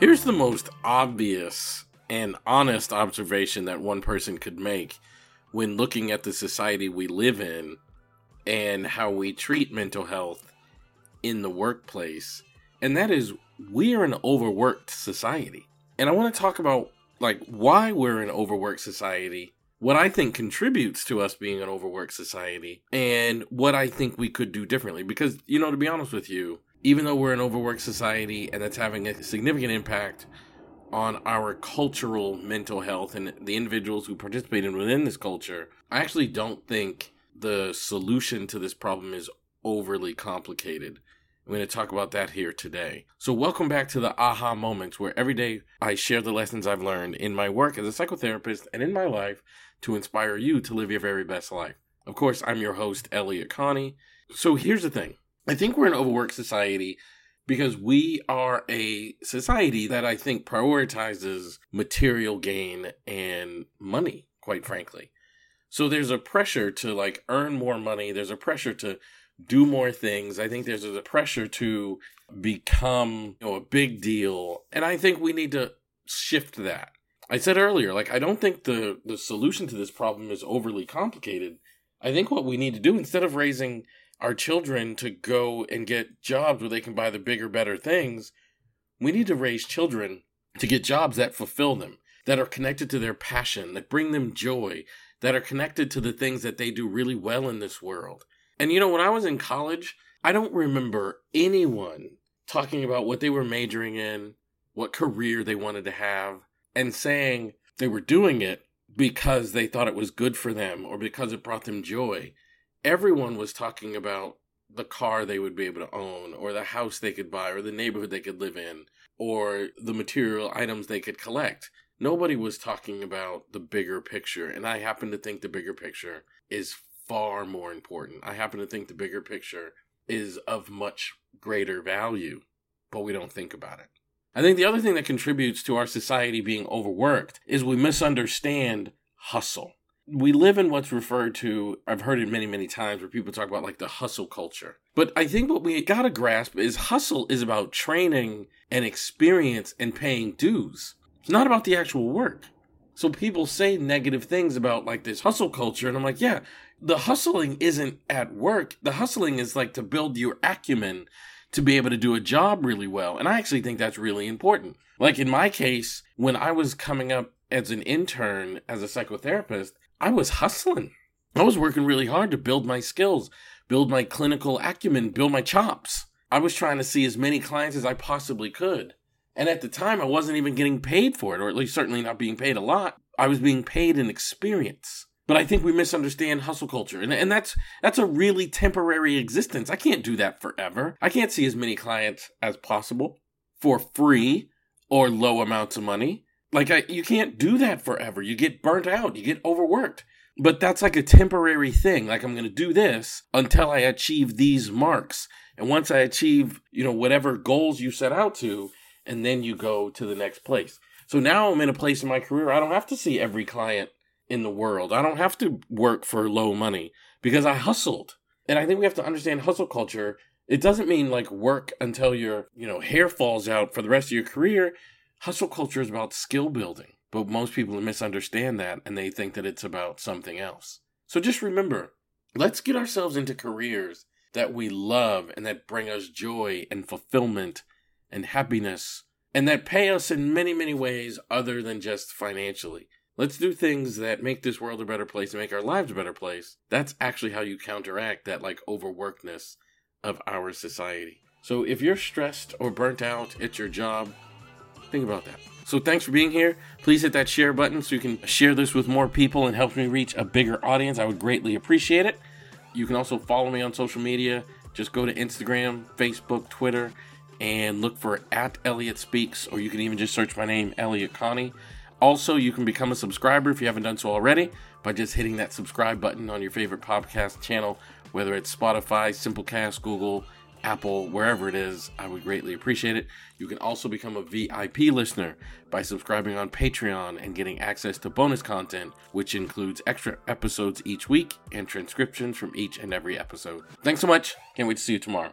Here's the most obvious and honest observation that one person could make when looking at the society we live in and how we treat mental health in the workplace. And that is we are an overworked society. And I want to talk about like why we're an overworked society, what I think contributes to us being an overworked society, and what I think we could do differently because you know to be honest with you, even though we're an overworked society and that's having a significant impact on our cultural mental health and the individuals who participate in within this culture, I actually don't think the solution to this problem is overly complicated. I'm going to talk about that here today. So, welcome back to the aha moments where every day I share the lessons I've learned in my work as a psychotherapist and in my life to inspire you to live your very best life. Of course, I'm your host, Elliott Connie. So, here's the thing I think we're an overworked society because we are a society that I think prioritizes material gain and money, quite frankly. So there's a pressure to like earn more money. There's a pressure to do more things. I think there's a pressure to become you know, a big deal. And I think we need to shift that. I said earlier, like I don't think the the solution to this problem is overly complicated. I think what we need to do instead of raising our children to go and get jobs where they can buy the bigger, better things, we need to raise children to get jobs that fulfill them, that are connected to their passion, that bring them joy, that are connected to the things that they do really well in this world. And you know, when I was in college, I don't remember anyone talking about what they were majoring in, what career they wanted to have, and saying they were doing it because they thought it was good for them or because it brought them joy. Everyone was talking about the car they would be able to own, or the house they could buy, or the neighborhood they could live in, or the material items they could collect. Nobody was talking about the bigger picture, and I happen to think the bigger picture is far more important. I happen to think the bigger picture is of much greater value, but we don't think about it. I think the other thing that contributes to our society being overworked is we misunderstand hustle. We live in what's referred to, I've heard it many, many times, where people talk about like the hustle culture. But I think what we gotta grasp is hustle is about training and experience and paying dues. It's not about the actual work. So people say negative things about like this hustle culture, and I'm like, yeah, the hustling isn't at work. The hustling is like to build your acumen to be able to do a job really well. And I actually think that's really important. Like in my case, when I was coming up as an intern as a psychotherapist, I was hustling. I was working really hard to build my skills, build my clinical acumen, build my chops. I was trying to see as many clients as I possibly could. And at the time, I wasn't even getting paid for it, or at least certainly not being paid a lot. I was being paid in experience. But I think we misunderstand hustle culture. And, and that's that's a really temporary existence. I can't do that forever. I can't see as many clients as possible for free or low amounts of money. Like I, you can't do that forever. You get burnt out, you get overworked. But that's like a temporary thing. Like I'm going to do this until I achieve these marks. And once I achieve, you know, whatever goals you set out to, and then you go to the next place. So now I'm in a place in my career I don't have to see every client in the world. I don't have to work for low money because I hustled. And I think we have to understand hustle culture. It doesn't mean like work until your, you know, hair falls out for the rest of your career. Hustle culture is about skill building. But most people misunderstand that and they think that it's about something else. So just remember, let's get ourselves into careers that we love and that bring us joy and fulfillment and happiness and that pay us in many, many ways other than just financially. Let's do things that make this world a better place and make our lives a better place. That's actually how you counteract that like overworkedness of our society. So if you're stressed or burnt out at your job, think about that. So thanks for being here. Please hit that share button so you can share this with more people and help me reach a bigger audience. I would greatly appreciate it. You can also follow me on social media. Just go to Instagram, Facebook, Twitter, and look for at Elliott Speaks, or you can even just search my name, Elliott Connie. Also, you can become a subscriber if you haven't done so already by just hitting that subscribe button on your favorite podcast channel, whether it's Spotify, Simplecast, Google, Apple, wherever it is. I would greatly appreciate it. You can also become a VIP listener by subscribing on Patreon and getting access to bonus content, which includes extra episodes each week and transcriptions from each and every episode. Thanks so much. Can't wait to see you tomorrow.